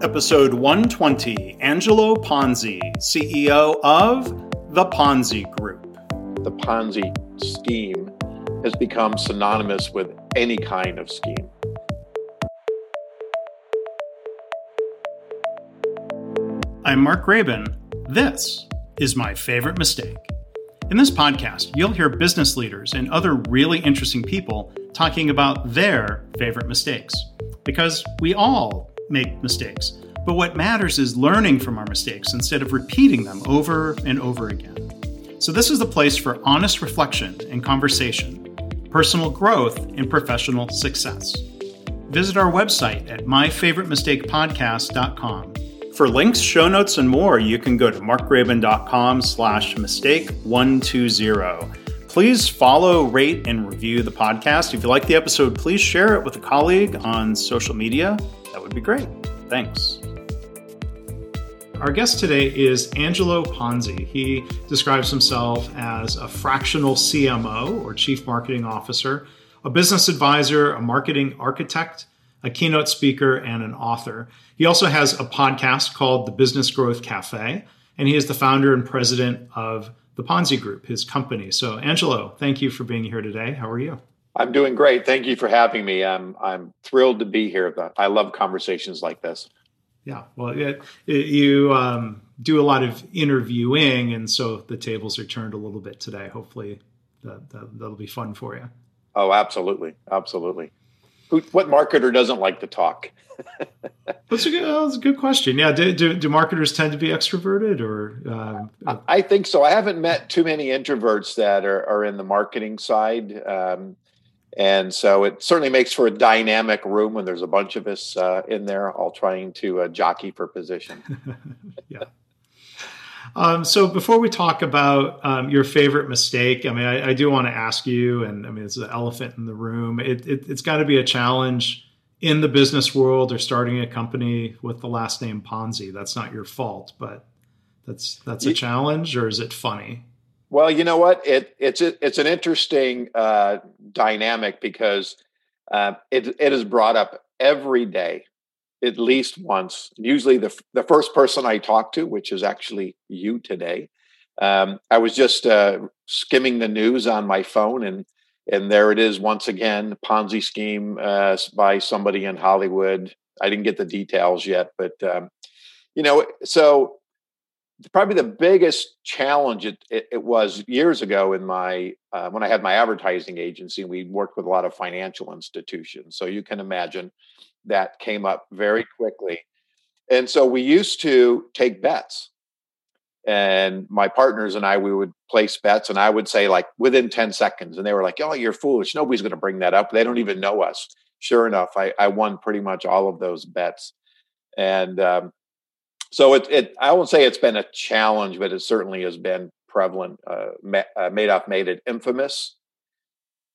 Episode 120 Angelo Ponzi, CEO of The Ponzi Group. The Ponzi scheme has become synonymous with any kind of scheme. I'm Mark Graban. This is my favorite mistake. In this podcast, you'll hear business leaders and other really interesting people talking about their favorite mistakes. Because we all make mistakes, but what matters is learning from our mistakes instead of repeating them over and over again. So, this is the place for honest reflection and conversation, personal growth, and professional success. Visit our website at myfavoritemistakepodcast.com for links, show notes, and more, you can go to markgraban.com slash mistake 120. Please follow, rate, and review the podcast. If you like the episode, please share it with a colleague on social media. That would be great. Thanks. Our guest today is Angelo Ponzi. He describes himself as a fractional CMO or Chief Marketing Officer, a business advisor, a marketing architect, a keynote speaker, and an author. He also has a podcast called The Business Growth Cafe, and he is the founder and president of the Ponzi Group, his company. So, Angelo, thank you for being here today. How are you? I'm doing great. Thank you for having me. I'm I'm thrilled to be here. I love conversations like this. Yeah, well, it, it, you um, do a lot of interviewing, and so the tables are turned a little bit today. Hopefully, that, that that'll be fun for you. Oh, absolutely, absolutely. Who, what marketer doesn't like to talk? that's, a good, that's a good question. Yeah, do, do, do marketers tend to be extroverted, or uh, I think so. I haven't met too many introverts that are, are in the marketing side, um, and so it certainly makes for a dynamic room when there's a bunch of us uh, in there, all trying to uh, jockey for position. yeah. Um, so before we talk about um, your favorite mistake, I mean, I, I do want to ask you, and I mean, it's an elephant in the room. It, it, it's got to be a challenge in the business world or starting a company with the last name Ponzi. That's not your fault, but that's that's a challenge, or is it funny? Well, you know what? It it's it's an interesting uh, dynamic because uh, it it is brought up every day at least once. Usually, the the first person I talk to, which is actually you today, um, I was just uh, skimming the news on my phone, and and there it is once again, Ponzi scheme uh, by somebody in Hollywood. I didn't get the details yet, but um, you know, so probably the biggest challenge it, it, it was years ago in my uh, when I had my advertising agency. We worked with a lot of financial institutions, so you can imagine that came up very quickly. And so we used to take bets. And my partners and I, we would place bets, and I would say, like, within 10 seconds. And they were like, Oh, you're foolish. Nobody's going to bring that up. They don't even know us. Sure enough, I, I won pretty much all of those bets. And um, so it, it, I won't say it's been a challenge, but it certainly has been prevalent. Uh, uh Madoff made it infamous.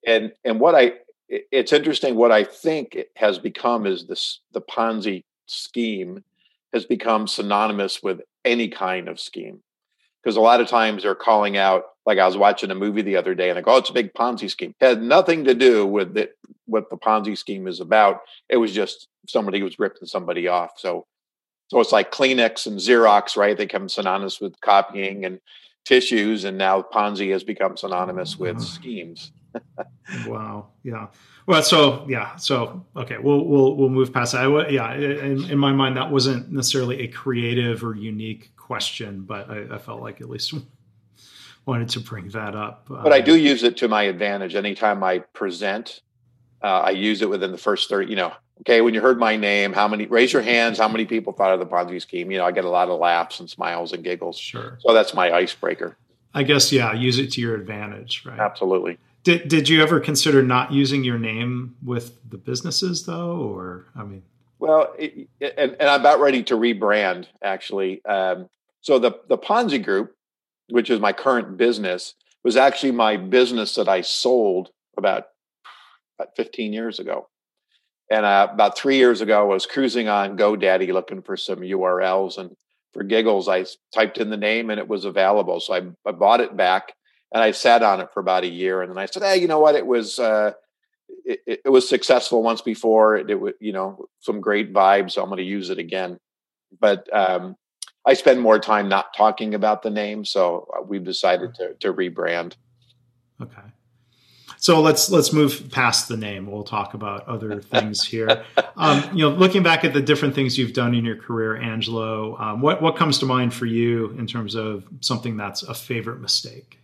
And, and what I, it's interesting what I think it has become is this the Ponzi scheme has become synonymous with any kind of scheme. Because a lot of times they're calling out, like I was watching a movie the other day and they go, oh, it's a big Ponzi scheme. It had nothing to do with it, what the Ponzi scheme is about. It was just somebody was ripping somebody off. So so it's like Kleenex and Xerox, right? They come synonymous with copying and tissues, and now Ponzi has become synonymous with schemes wow. Yeah. Well, so yeah. So okay, we'll we'll we'll move past that. yeah, in, in my mind, that wasn't necessarily a creative or unique question, but I, I felt like at least wanted to bring that up. But um, I do use it to my advantage. Anytime I present, uh, I use it within the first thirty. You know, okay, when you heard my name, how many? Raise your hands. How many people thought of the Ponzi scheme? You know, I get a lot of laughs and smiles and giggles. Sure. So that's my icebreaker. I guess yeah, use it to your advantage, right? Absolutely. Did Did you ever consider not using your name with the businesses though, or I mean? Well, it, and, and I'm about ready to rebrand actually. Um, so the the Ponzi Group, which is my current business, was actually my business that I sold about, about 15 years ago. And uh, about three years ago, I was cruising on GoDaddy looking for some URLs, and for giggles, I typed in the name and it was available. So I, I bought it back and I sat on it for about a year, and then I said, "Hey, you know what? It was uh, it, it, was successful once before. It, it was you know some great vibes. So I'm going to use it again." but um, I spend more time not talking about the name, so uh, we've decided to, to rebrand. Okay. So let's let's move past the name. We'll talk about other things here. Um, you know, looking back at the different things you've done in your career, Angelo, um, what what comes to mind for you in terms of something that's a favorite mistake?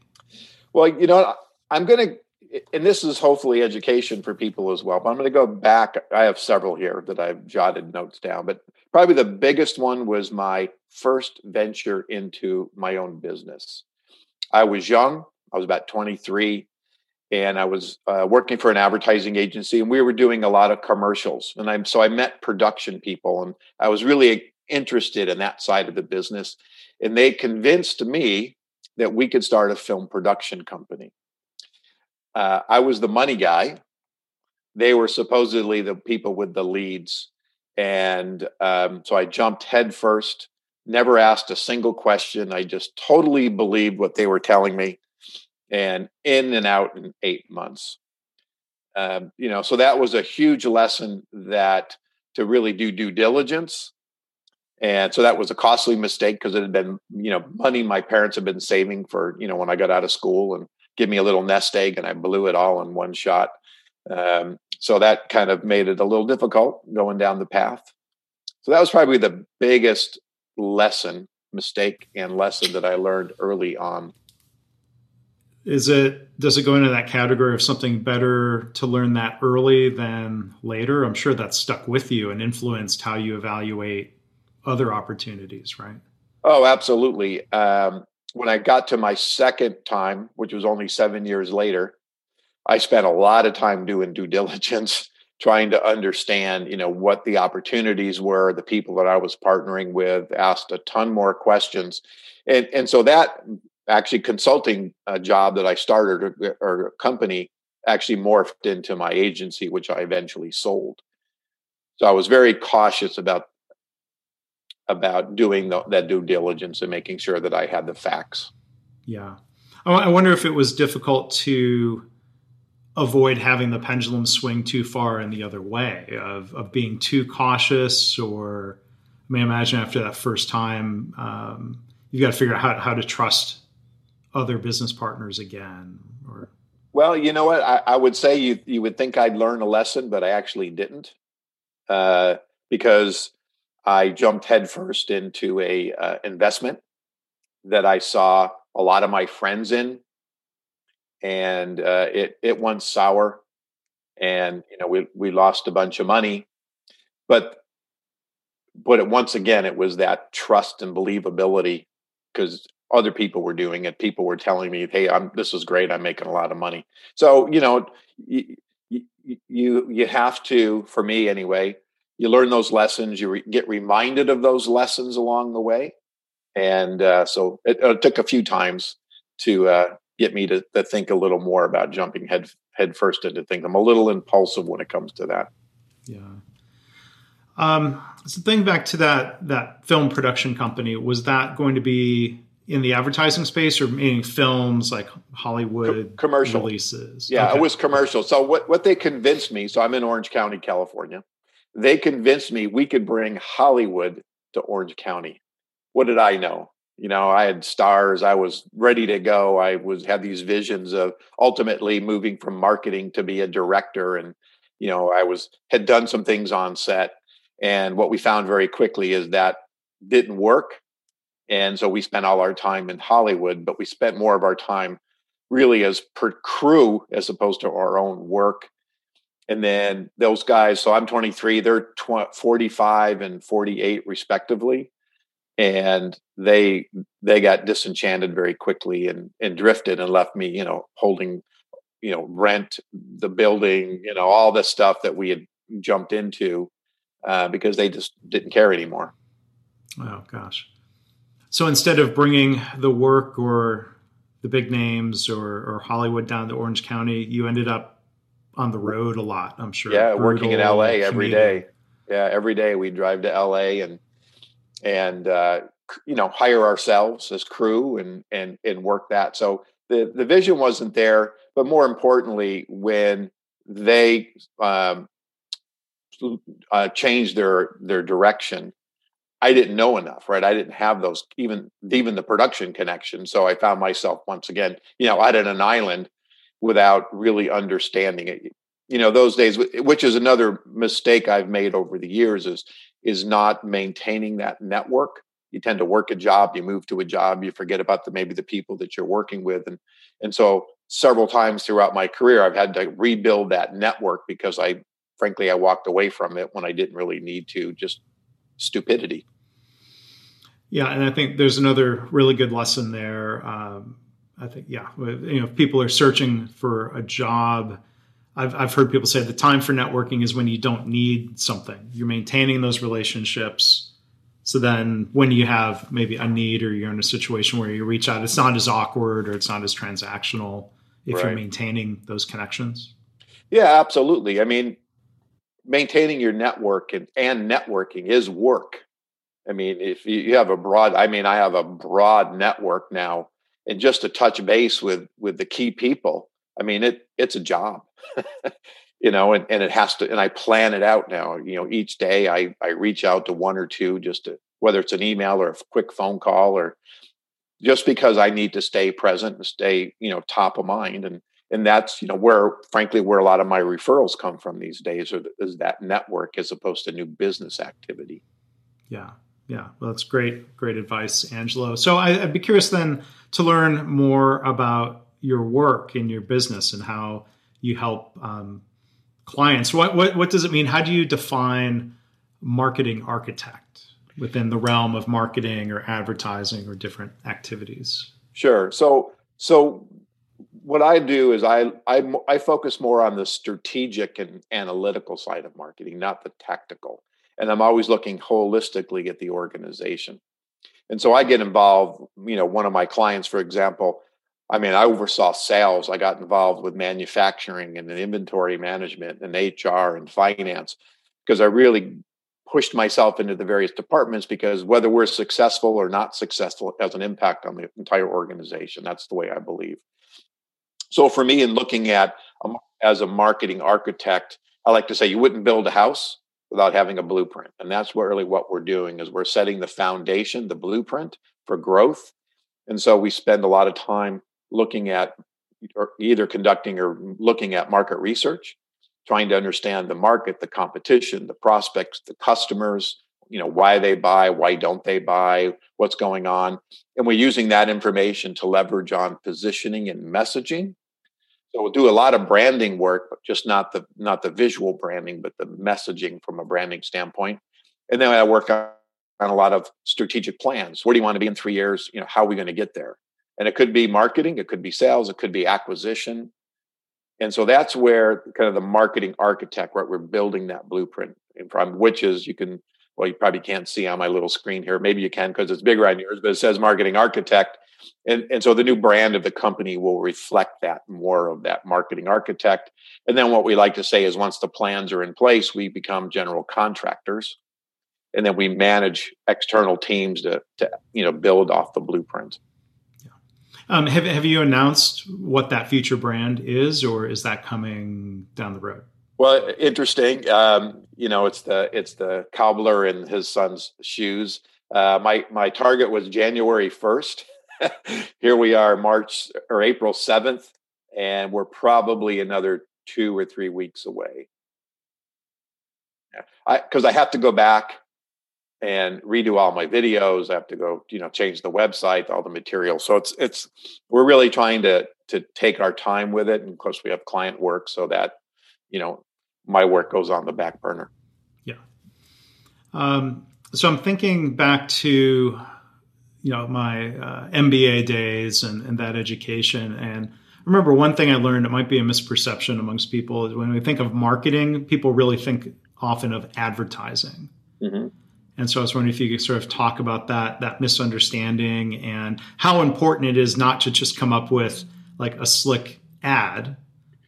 Well, you know, I'm going to, and this is hopefully education for people as well. But I'm going to go back. I have several here that I've jotted notes down, but probably the biggest one was my first venture into my own business. I was young. I was about 23 and I was uh, working for an advertising agency, and we were doing a lot of commercials. And I'm so I met production people, and I was really interested in that side of the business. And they convinced me that we could start a film production company. Uh, I was the money guy. They were supposedly the people with the leads, and um, so I jumped headfirst. Never asked a single question. I just totally believed what they were telling me and in and out in eight months. Um, you know, so that was a huge lesson that to really do due diligence. And so that was a costly mistake because it had been, you know, money my parents had been saving for, you know, when I got out of school and give me a little nest egg and I blew it all in one shot. Um, so that kind of made it a little difficult going down the path. So that was probably the biggest lesson, mistake, and lesson that I learned early on is it does it go into that category of something better to learn that early than later? I'm sure that stuck with you and influenced how you evaluate other opportunities right? Oh absolutely. Um, when i got to my second time which was only seven years later i spent a lot of time doing due diligence trying to understand you know what the opportunities were the people that i was partnering with asked a ton more questions. And and so that actually consulting a job that I started or, or a company actually morphed into my agency, which I eventually sold. So I was very cautious about about doing the, that due diligence and making sure that I had the facts. Yeah, I wonder if it was difficult to avoid having the pendulum swing too far in the other way of of being too cautious, or I mean, imagine after that first time, um, you've got to figure out how how to trust other business partners again or? Well you know what? I, I would say you you would think i'd learn a lesson but i actually didn't uh, because i jumped headfirst into a uh, investment that i saw a lot of my friends in and uh, it it went sour and you know we we lost a bunch of money but but it, once again it was that trust and believability because other people were doing it. People were telling me, "Hey, I'm this is great. I'm making a lot of money." So you know, you you, you have to, for me anyway, you learn those lessons. You re- get reminded of those lessons along the way, and uh, so it, it, took a few times to uh, get me to, to think a little more about jumping head head first into things. I'm a little impulsive when it comes to that. Yeah. Um, so think back to that that film production company. Was that going to be in the advertising space or meaning films like Hollywood Co- commercial releases? Yeah, okay. it was commercial. So what, what they convinced me, so I'm in Orange County, California. They convinced me we could bring Hollywood to Orange County. What did I know? You know, I had stars. I was ready to go. I was had these visions of ultimately moving from marketing to be a director and you know, I was had done some things on set and what we found very quickly is that didn't work and so we spent all our time in Hollywood, but we spent more of our time really as per crew as opposed to our own work. And then those guys, so I'm 23, they're 45 and 48 respectively. And they they got disenchanted very quickly and and drifted and left me, you know, holding, you know, rent, the building, you know, all the stuff that we had jumped into uh, because they just didn't care anymore. Oh gosh. So instead of bringing the work or the big names or, or Hollywood down to Orange County, you ended up on the road a lot. I'm sure. Yeah, Brutal working in LA every day. Yeah, every day we'd drive to LA and and uh, you know hire ourselves as crew and and and work that. So the the vision wasn't there, but more importantly, when they um, uh, changed their their direction I didn't know enough, right? I didn't have those even mm-hmm. even the production connection. So I found myself once again, you know, out on an island without really understanding it. You know, those days, which is another mistake I've made over the years, is is not maintaining that network. You tend to work a job, you move to a job, you forget about the maybe the people that you're working with, and and so several times throughout my career, I've had to rebuild that network because I, frankly, I walked away from it when I didn't really need to, just stupidity. Yeah, and I think there's another really good lesson there. Um, I think, yeah, you know, if people are searching for a job, I've, I've heard people say the time for networking is when you don't need something. You're maintaining those relationships. So then when you have maybe a need or you're in a situation where you reach out, it's not as awkward or it's not as transactional if right. you're maintaining those connections. Yeah, absolutely. I mean, maintaining your network and, and networking is work. I mean, if you have a broad, I mean, I have a broad network now, and just to touch base with with the key people, I mean, it it's a job, you know, and, and it has to, and I plan it out now. You know, each day I I reach out to one or two just to whether it's an email or a quick phone call or just because I need to stay present and stay, you know, top of mind. And and that's you know where frankly where a lot of my referrals come from these days is that network as opposed to new business activity. Yeah yeah. Well that's great great advice angelo. So I, would be curious then to learn more about your work in your business and how you help um, clients. What, what what does it mean? How do you define marketing architect within the realm of marketing or advertising or different activities? Sure. So so what I do is I, I I focus more on the strategic and analytical side of marketing, not the tactical. And I'm always looking holistically at the organization. And so I get involved, you know, one of my clients, for example, I mean, I oversaw sales. I got involved with manufacturing and inventory management and HR and finance because I really pushed myself into the various departments because whether we're successful or not successful has an impact on the entire organization. That's the way I believe. So for me, in looking at um, as a marketing architect, I like to say you wouldn't build a house without having a blueprint, and that's what really what we're doing is we're setting the foundation, the blueprint for growth. And so we spend a lot of time looking at or either conducting or looking at market research, trying to understand the market, the competition, the prospects, the customers, you know, why they buy, why don't they buy, what's going on. And we're using that information to leverage on positioning and messaging so we'll do a lot of branding work, but just not the not the visual branding, but the messaging from a branding standpoint. And then I work on, a lot of strategic plans. Where do you want to be in three years? You know, how are we going to get there? And it could be marketing, it could be sales, it could be acquisition. And so that's where kind of the marketing architect, right? We're building that blueprint from which is you can well, you probably can't see on my little screen here. Maybe you can because it's bigger on yours, but it says marketing architect. And, and so the new brand of the company will reflect that more of that marketing architect. And then what we like to say is once the plans are in place, we become general contractors. And then we manage external teams to, to you know, build off the blueprint. Um, have, have you announced what that future brand is, or is that coming down the road? Well, interesting. Um, you know, it's the it's the cobbler in his son's shoes. Uh, my my target was January first. Here we are, March or April seventh, and we're probably another two or three weeks away. I because I have to go back and redo all my videos. I have to go, you know, change the website, all the material. So it's it's we're really trying to to take our time with it. And of course, we have client work, so that you know my work goes on the back burner. Yeah. Um, so I'm thinking back to you know my uh, MBA days and, and that education, and I remember one thing I learned. It might be a misperception amongst people is when we think of marketing, people really think often of advertising. Mm-hmm. And so I was wondering if you could sort of talk about that that misunderstanding and how important it is not to just come up with like a slick ad,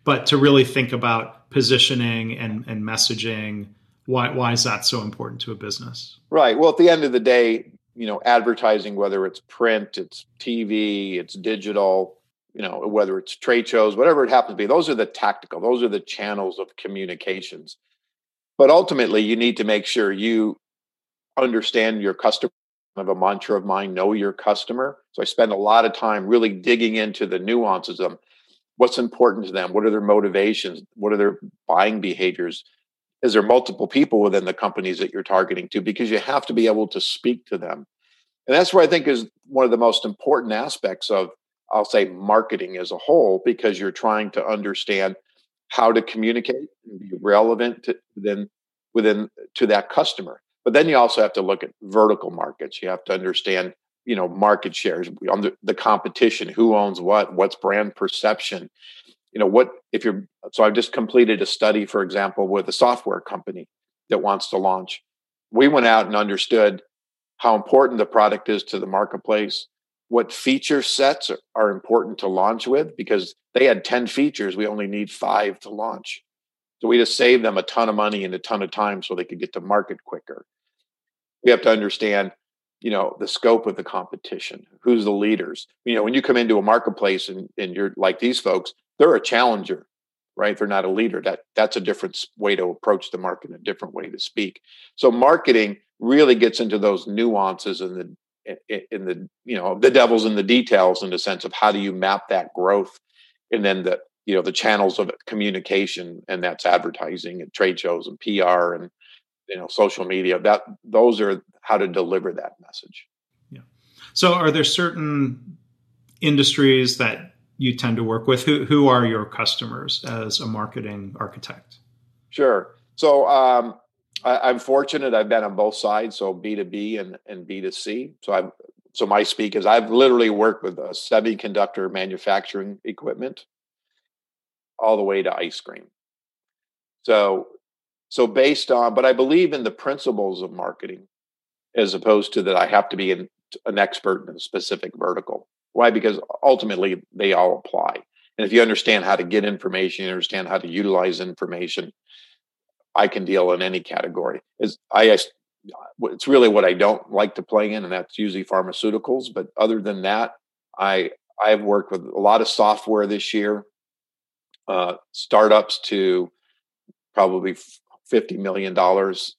but to really think about positioning and, and messaging why why is that so important to a business right well at the end of the day you know advertising whether it's print it's tv it's digital you know whether it's trade shows whatever it happens to be those are the tactical those are the channels of communications but ultimately you need to make sure you understand your customer. Have a mantra of mine: know your customer. So I spend a lot of time really digging into the nuances of them. What's important to them? What are their motivations? What are their buying behaviors? Is there multiple people within the companies that you're targeting to? Because you have to be able to speak to them. And that's where I think is one of the most important aspects of, I'll say, marketing as a whole, because you're trying to understand how to communicate and be relevant to, within within to that customer. But then you also have to look at vertical markets. You have to understand, you know, market shares, on the, the competition, who owns what, what's brand perception. You know, what if you're so I've just completed a study, for example, with a software company that wants to launch. We went out and understood how important the product is to the marketplace, what feature sets are important to launch with, because they had 10 features, we only need five to launch. So we just saved them a ton of money and a ton of time so they could get to market quicker. We have to understand, you know, the scope of the competition, who's the leaders. You know, when you come into a marketplace and, and you're like these folks, they're a challenger, right? They're not a leader. That that's a different way to approach the market, a different way to speak. So marketing really gets into those nuances and the in the you know the devil's in the details in the sense of how do you map that growth and then the you know the channels of communication and that's advertising and trade shows and pr and you know social media that those are how to deliver that message. Yeah. So are there certain industries that you tend to work with? Who, who are your customers as a marketing architect? Sure. So um, I, am fortunate i've been on both sides so b2b and, and b2c so i'm so my speak is i've literally worked with a semiconductor manufacturing equipment all the way to ice cream. So, so based on, but I believe in the principles of marketing as opposed to that I have to be an, an expert in a specific vertical. Why? Because ultimately they all apply. And if you understand how to get information, you understand how to utilize information, I can deal in any category. Is I it's really what I don't like to play in, and that's usually pharmaceuticals. But other than that, I I've worked with a lot of software this year uh, startups to probably $50 million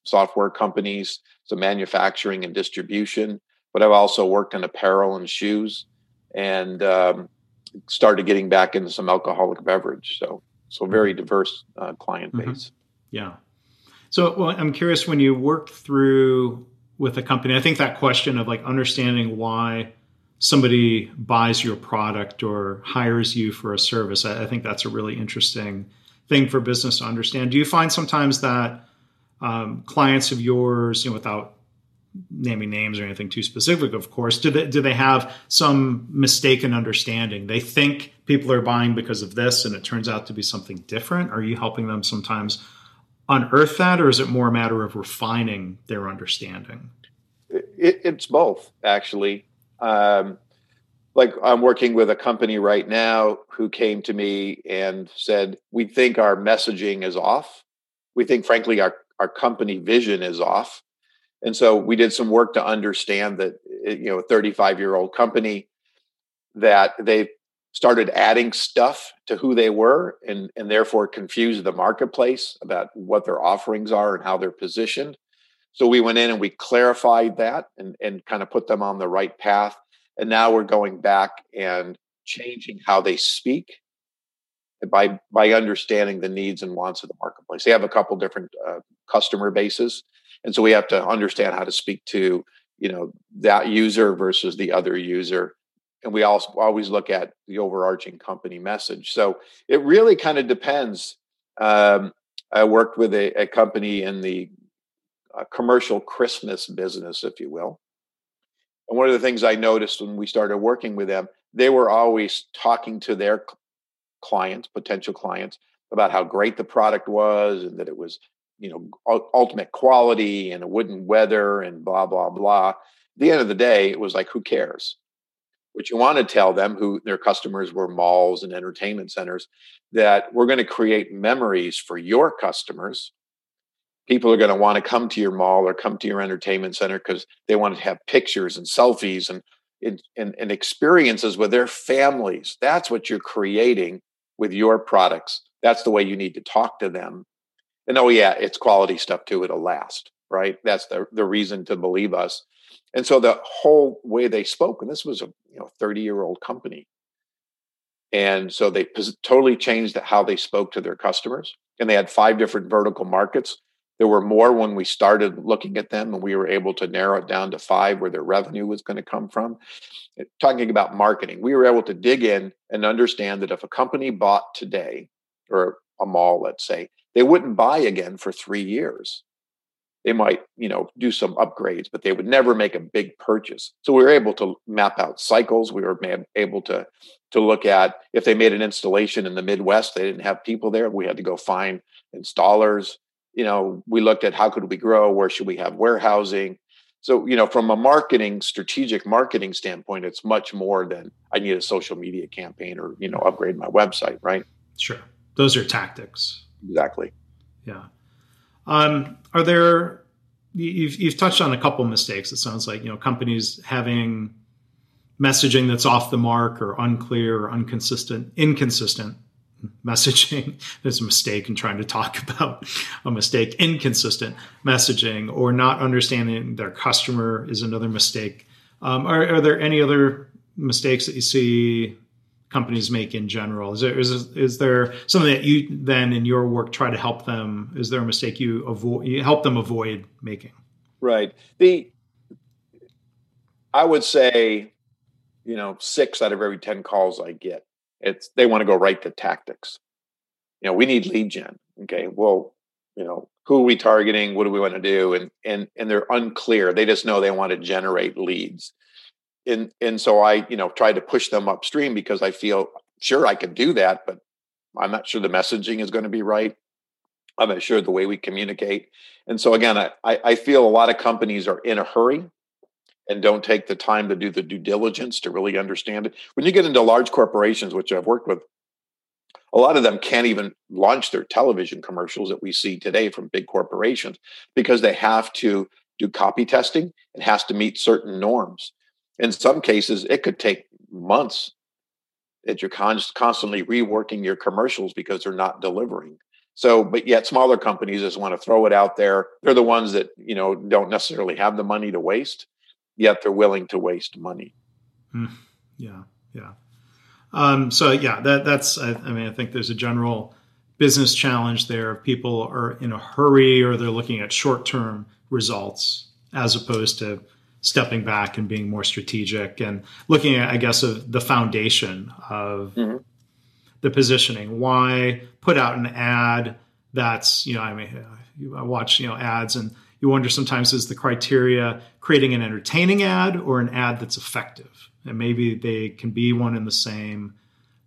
software companies, so manufacturing and distribution. But I've also worked in apparel and shoes and um, started getting back into some alcoholic beverage. So, so very diverse uh, client mm-hmm. base. Mm-hmm. Yeah. So, well, I'm curious when you worked through with a company, I think that question of like understanding why somebody buys your product or hires you for a service. I, I, think that's a really interesting thing for business to understand. Do you find sometimes that um, clients of yours, you know, without naming names or anything too specific, of course, do they do they have some mistaken understanding? They think people are buying because of this, and it turns out to be something different. Are you helping them sometimes unearth that, or is it more a matter of refining their understanding? It, it's both, actually. Um, like I'm working with a company right now who came to me and said, "We think our messaging is off. We think, frankly, our our company vision is off." And so we did some work to understand that eh, you know, a 35 year old company that they started adding stuff to who they were and and therefore confused the marketplace about what their offerings are and how they're positioned so we went in and we clarified that and, and kind of put them on the right path. And now we're going back and changing how they speak by by understanding the needs and wants of the marketplace. They have a couple different uh, customer bases, and so we have to understand how to speak to you know that user versus the other user. And we also always look at the overarching company message. So it really kind of depends. Um, I worked with a, a company in the a commercial Christmas business, if you will. And one of the things I noticed when we started working with them, they were always talking to their clients, potential clients, about how great the product was and that it was, you know, ultimate quality and it wouldn't weather and blah, blah, blah. At the end of the day, it was like, who cares? What you want to tell them, who their customers were malls and entertainment centers, that we're going to create memories for your customers people are going to want to come to your mall or come to your entertainment center because they want to have pictures and selfies and, and, and experiences with their families. That's what you're creating with your products. That's the way you need to talk to them. And oh, yeah, it's quality stuff too. It'll last, right? That's the the reason to believe us. And so the whole way they spoke, and this was a you know 30 year old company, and so they totally changed how they spoke to their customers. And they had five different vertical markets. There were more when we started looking at them, and we were able to narrow it down to five where their revenue was going to come from. Talking about marketing, we were able to dig in and understand that if a company bought today, or a mall, let's say, they wouldn't buy again for three years. They might, you know, do some upgrades, but they would never make a big purchase. So we were able to map out cycles. We were able to to look at if they made an installation in the Midwest, they didn't have people there. We had to go find installers. You know, we looked at how could we grow, where should we have warehousing. So, you know, from a marketing, strategic marketing standpoint, it's much more than I need a social media campaign or, you know, upgrade my website, right? Sure. Those are tactics. Exactly. Yeah. Um, are there, you've, you've touched on a couple mistakes. It sounds like, you know, companies having messaging that's off the mark or unclear or inconsistent, inconsistent messaging. There's a mistake in trying to talk about a mistake. Inconsistent messaging or not understanding their customer is another mistake. Um, are, are, there any other mistakes that you see companies make in general? Is there is, is there something that you then in your work try to help them? Is there a mistake you avoid? You help them avoid making? Right. The I would say you know, six out of every 10 calls I get, it's they want to go right to tactics. You know, we need lead gen. Okay. Well, you know, who are we targeting? What do we want to do? And and and they're unclear. They just know they want to generate leads. And and so I, you know, try to push them upstream because I feel sure I can do that, but I'm not sure the messaging is going to be right. I'm not sure the way we communicate. And so again, I, I feel a lot of companies are in a hurry and don't take the time to do the due diligence to really understand it. When you get into large corporations, which I've worked with, a lot of them can't even launch their television commercials that we see today from big corporations because they have to do copy testing. It has to meet certain norms. In some cases, it could take months that you're con- constantly reworking your commercials because they're not delivering. So, but yet smaller companies just want to throw it out there. They're the ones that, you know, don't necessarily have the money to waste yet they're willing to waste money. Mm, yeah, yeah. Um, so yeah, that that's. I, I, mean, I think there's a general business challenge there. People are in a hurry, or they're looking at short-term results as opposed to stepping back and being more strategic and looking at, I guess, of the foundation of mm-hmm. the positioning. Why put out an ad that's you know, I mean, I watch you know ads and you wonder sometimes is the criteria creating an entertaining ad or an ad that's effective? And maybe they can be one and the same.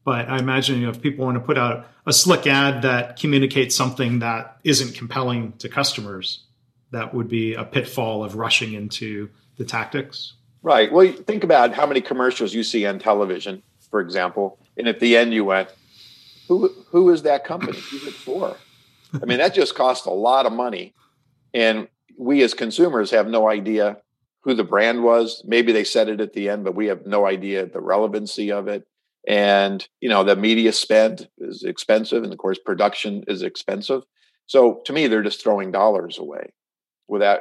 But I imagine you know, if people want to put out a slick ad that communicates something that isn't compelling to customers, that would be a pitfall of rushing into the tactics. Right. Well, think about how many commercials you see on television, for example, and at the end you went, "Who who is that company? Who's it for?" I mean, that just costs a lot of money, and we as consumers have no idea who the brand was. Maybe they said it at the end, but we have no idea the relevancy of it. And you know, the media spend is expensive, and of course, production is expensive. So to me, they're just throwing dollars away without.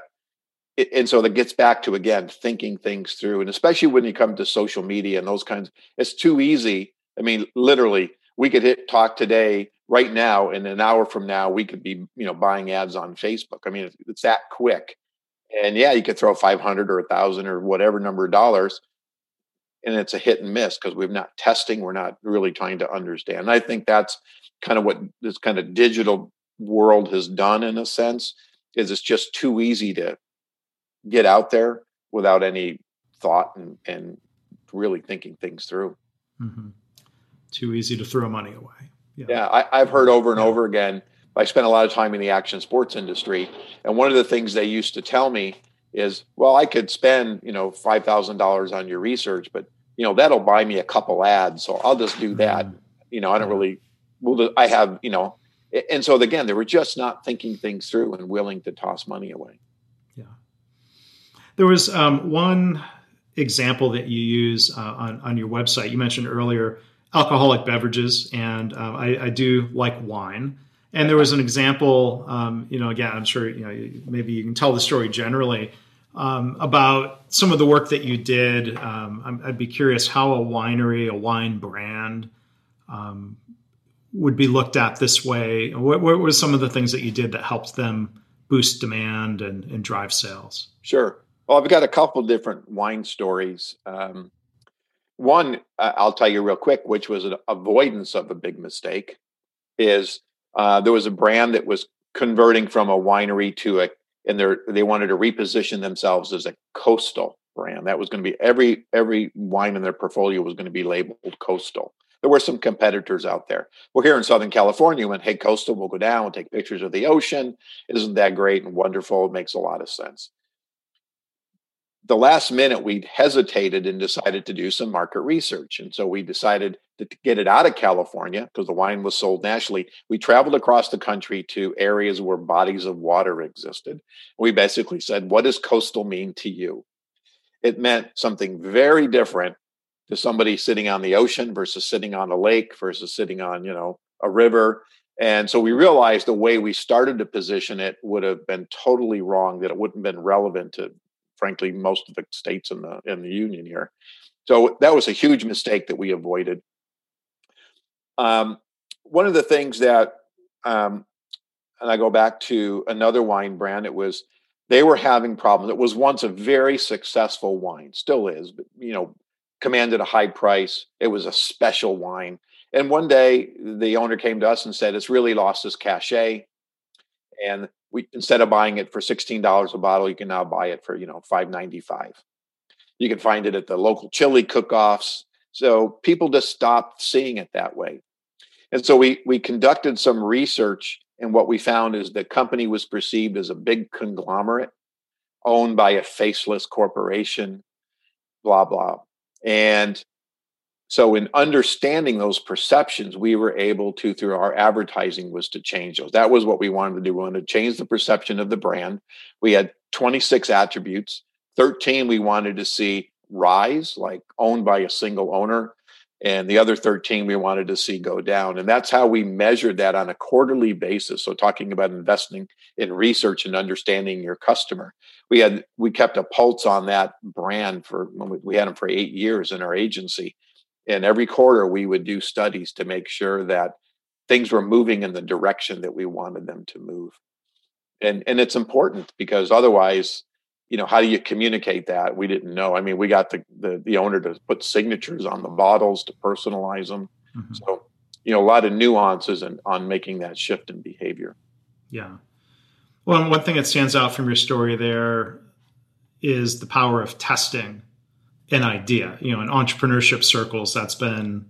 And so that gets back to again thinking things through, and especially when you come to social media and those kinds, it's too easy. I mean, literally, we could hit talk today right now and an hour from now we could be you know buying ads on facebook. I mean it's, that quick. And yeah you could throw 500 or a thousand or whatever number of dollars and it's a hit and miss because we're not testing we're not really trying to understand. And i think that's kind of what this kind of digital world has done in a sense is it's just too easy to get out there without any thought and, and really thinking things through. Mm-hmm. Too easy to throw money away yeah, yeah I, have heard over and yeah. over again. I spent a lot of time in the action sports industry, and one of the things they used to tell me is, "Well, I could spend you know five thousand dollars on your research, but you know that'll buy me a couple ads, so I'll just do that." Mm-hmm. You know, I don't really. Well, I have you know, and so again, they were just not thinking things through and willing to toss money away. Yeah, there was um, one example that you use uh, on on your website. You mentioned earlier alcoholic beverages, and uh, I, I, do like wine. And there was an example, um, you know, again, I'm sure, you know, maybe you can tell the story generally um, about some of the work that you did. Um, I'd be curious how a winery, a wine brand, um, would be looked at this way. What, what, were some of the things that you did that helped them boost demand and, and drive sales? Sure. Well, I've got a couple different wine stories. Um, one, uh, I'll tell you real quick, which was an avoidance of a big mistake, is uh, there was a brand that was converting from a winery to a, and they they wanted to reposition themselves as a coastal brand. That was going to be every every wine in their portfolio was going to be labeled coastal. There were some competitors out there. Well, here in Southern California, when hey, coastal, we'll go down, we'll take pictures of the ocean. Isn't that great and wonderful? It makes a lot of sense the last minute we hesitated and decided to do some market research. And so we decided to get it out of california because the wine was sold nationally. We traveled across the country to areas where bodies of water existed. We basically said what does coastal mean to you? It meant something very different to somebody sitting on the ocean versus sitting on a lake versus sitting on you know a river. And so we realized the way we started to position it would have been totally wrong that it wouldn't have been relevant to frankly most of the states in the in the union here. So that was a huge mistake that we avoided. Um, one of the things that, um, and I go back to another wine brand. It was they were having problems. It was once a very successful wine, still is, but you know, commanded a high price. It was a special wine. And one day the owner came to us and said, it's really lost its cachet. And we instead of buying it for $16 a bottle you can now buy it for you know 5.95 you can find it at the local chili cook-offs. So people just stopped seeing it that way. And so we we conducted some research and what we found is the company was perceived as a big conglomerate owned by a faceless corporation blah blah. And so in understanding those perceptions we were able to through our advertising was to change those. That was what we wanted to do. We wanted to change the perception of the brand. We had 26 attributes. 13 we wanted to see rise like owned by a single owner. And the other 13 we wanted to see go down. And that's how we measured that on a quarterly basis. So talking about investing in research and understanding your customer. We had we kept a pulse on that brand for we had them for eight years in our agency and every quarter we would do studies to make sure that things were moving in the direction that we wanted them to move. And and it's important because otherwise you know how do you communicate that? We didn't know. I mean we got the the, the owner to put signatures on the bottles to personalize them. Mm-hmm. so you know a lot of nuances and on making that shift in behavior. Yeah. Well one thing that stands out from your story there is the power of testing an idea. You know, in entrepreneurship circles, that's been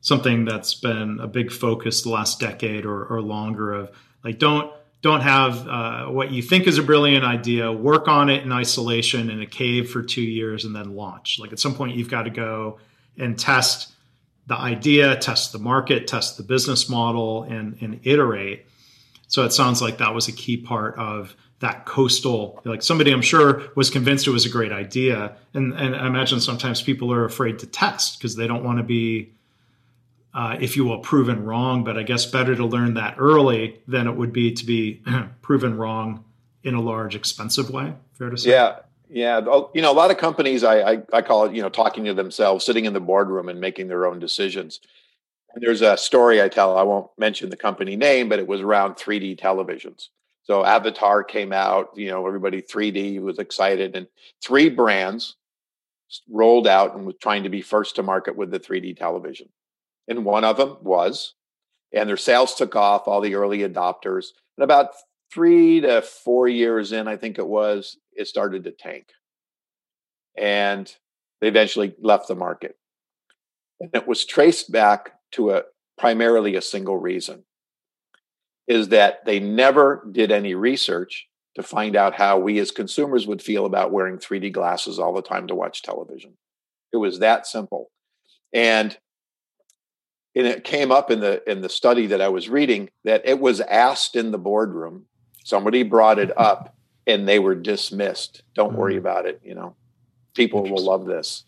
something that's been a big focus the last decade or, or longer. Of like, don't don't have uh, what you think is a brilliant idea, work on it in isolation in a cave for two years, and then launch. Like at some point, you've got to go and test the idea, test the market, test the business model, and and iterate. So it sounds like that was a key part of that coastal like somebody i'm sure was convinced it was a great idea. And and i imagine sometimes people are afraid to test because they don't want to be uh, if you will proven wrong. But i guess better to learn that early than it would be to be proven wrong in a large expensive way. Fair to say? Yeah. Yeah. You know a lot of companies I, I i call it you know talking to themselves sitting in the boardroom and making their own decisions. And there's a story i tell i won't mention the company name but it was around 3d televisions so Avatar came out, you know, everybody 3D was excited, and three brands rolled out and was trying to be first to market with the 3D television. And one of them was, and their sales took off, all the early adopters. And about three to four years in, I think it was, it started to tank. And they eventually left the market. And it was traced back to a primarily a single reason is that they never did any research to find out how we as consumers would feel about wearing 3D glasses all the time to watch television. It was that simple. And and it came up in the in the study that I was reading that it was asked in the boardroom. Somebody brought it up and they were dismissed. Don't worry mm. about it, you know. People will love this.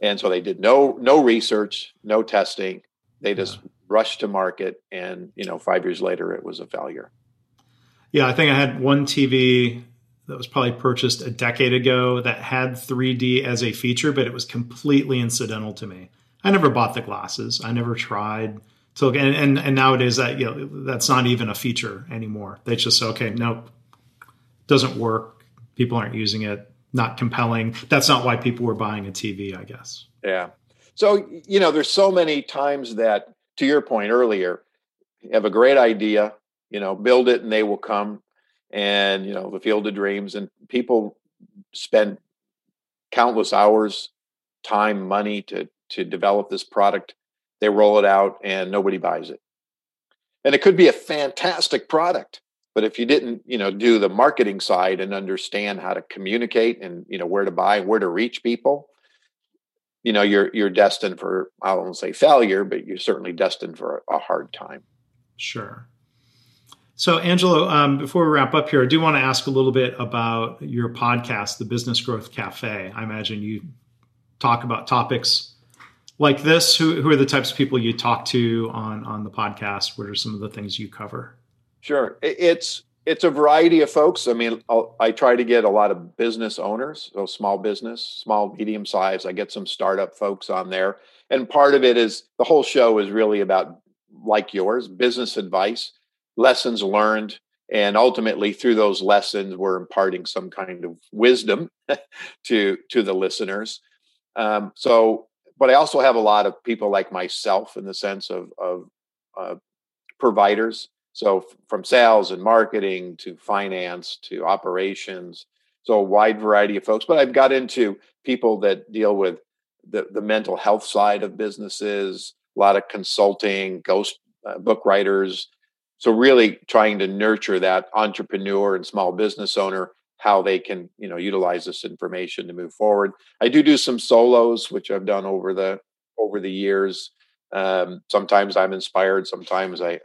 And so they did no no research, no testing. They just yeah rushed to market, and you know, five years later, it was a failure. Yeah, I think I had one TV that was probably purchased a decade ago that had 3D as a feature, but it was completely incidental to me. I never bought the glasses. I never tried to look, and, and, and nowadays that you know that's not even a feature anymore. They just say, okay, nope, doesn't work. People aren't using it. Not compelling. That's not why people were buying a TV, I guess. Yeah. So you know, there's so many times that, to your point earlier, you have a great idea, you know, build it and they will come and you know the field of dreams and people spend countless hours time money to to develop this product. They roll it out and nobody buys it. And it could be a fantastic product but if you didn't you know do the marketing side and understand how to communicate and you know where to buy where to reach people you know you're you're destined for i won't say failure but you're certainly destined for a hard time sure so, Angelo, um, before we wrap up here, I do want to ask a little bit about your podcast, the Business Growth Cafe. I imagine you talk about topics like this. Who, who are the types of people you talk to on on the podcast? What are some of the things you cover? Sure, it's it's a variety of folks. I mean, I'll, i try to get a lot of business owners, so small business, small medium size. I get some startup folks on there, and part of it is the whole show is really about like yours, business advice lessons learned and ultimately through those lessons we're imparting some kind of wisdom to to the listeners um, so but i also have a lot of people like myself in the sense of of uh, providers so f- from sales and marketing to finance to operations so a wide variety of folks but i've got into people that deal with the, the mental health side of businesses a lot of consulting ghost uh, book writers. So really trying to nurture that entrepreneur and small business owner how they can you know utilize this information to move forward. I do do some solos which i've done over the over the years. Um, sometimes i'm inspired sometimes i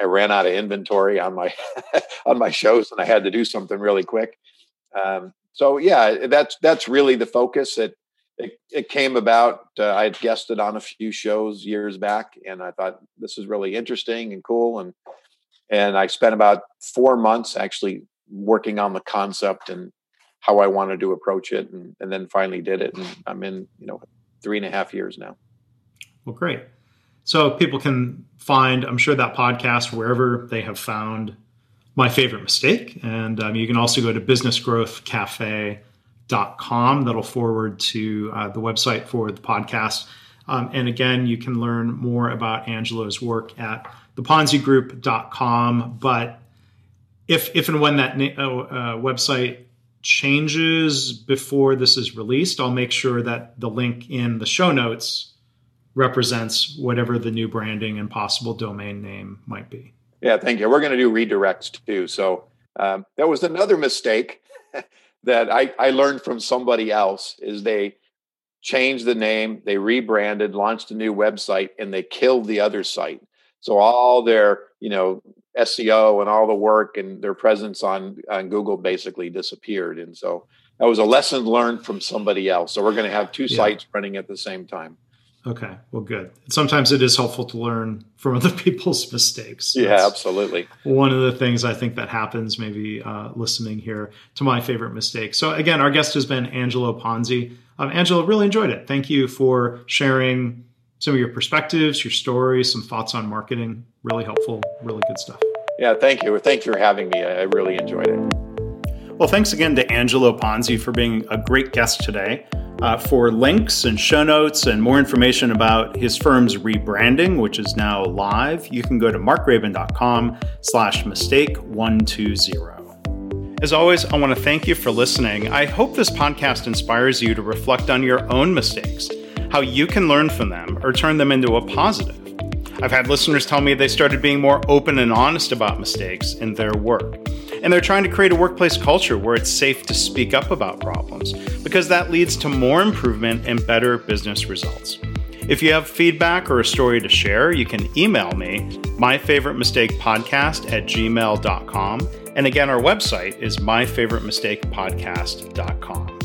i ran out of inventory on my on my shows and i had to do something really quick. Um, so yeah that's that's really the focus. It it, it came about uh, i had guested on a few shows years back and i thought this is really interesting and cool and and i spent about four months actually working on the concept and how i wanted to approach it and, and then finally did it and i'm in you know three and a half years now. Well great so people can find i'm sure that podcast wherever they have found my favorite mistake. And um, you can also go to businessgrowthcafe.com that'll forward to uh, the website for the podcast. Um, and again you can learn more about angelo's work at theponzigroup.com. But if if and when that uh, uh, website changes before this is released, I'll make sure that the link in the show notes represents whatever the new branding and possible domain name might be. Yeah, thank you. We're going to do redirects too. So um, that was another mistake that I, I learned from somebody else is they changed the name, they rebranded, launched a new website, and they killed the other site. So all their, you know, SEO and all the work and their presence on on Google basically disappeared. And so that was a lesson learned from somebody else. So we're going to have two yeah. sites running at the same time. Okay, well, good. Sometimes it is helpful to learn from other people's mistakes. Yeah, That's absolutely. One of the things I think that happens, maybe uh, listening here to my favorite mistake. So, again, our guest has been Angelo Ponzi. Um, Angelo, really enjoyed it. Thank you for sharing some of your perspectives, your stories, some thoughts on marketing. Really helpful, really good stuff. Yeah, thank you. Thank you for having me. I really enjoyed it. Well, thanks again to Angelo Ponzi for being a great guest today. Uh, for links and show notes and more information about his firm's rebranding, which is now live, you can go to markgraban.com slash mistake 120. As always, I want to thank you for listening. I hope this podcast inspires you to reflect on your own mistakes how you can learn from them or turn them into a positive. I've had listeners tell me they started being more open and honest about mistakes in their work. And they're trying to create a workplace culture where it's safe to speak up about problems because that leads to more improvement and better business results. If you have feedback or a story to share, you can email me, myfavoritemistakepodcast at gmail.com. And again, our website is myfavoritemistakepodcast.com.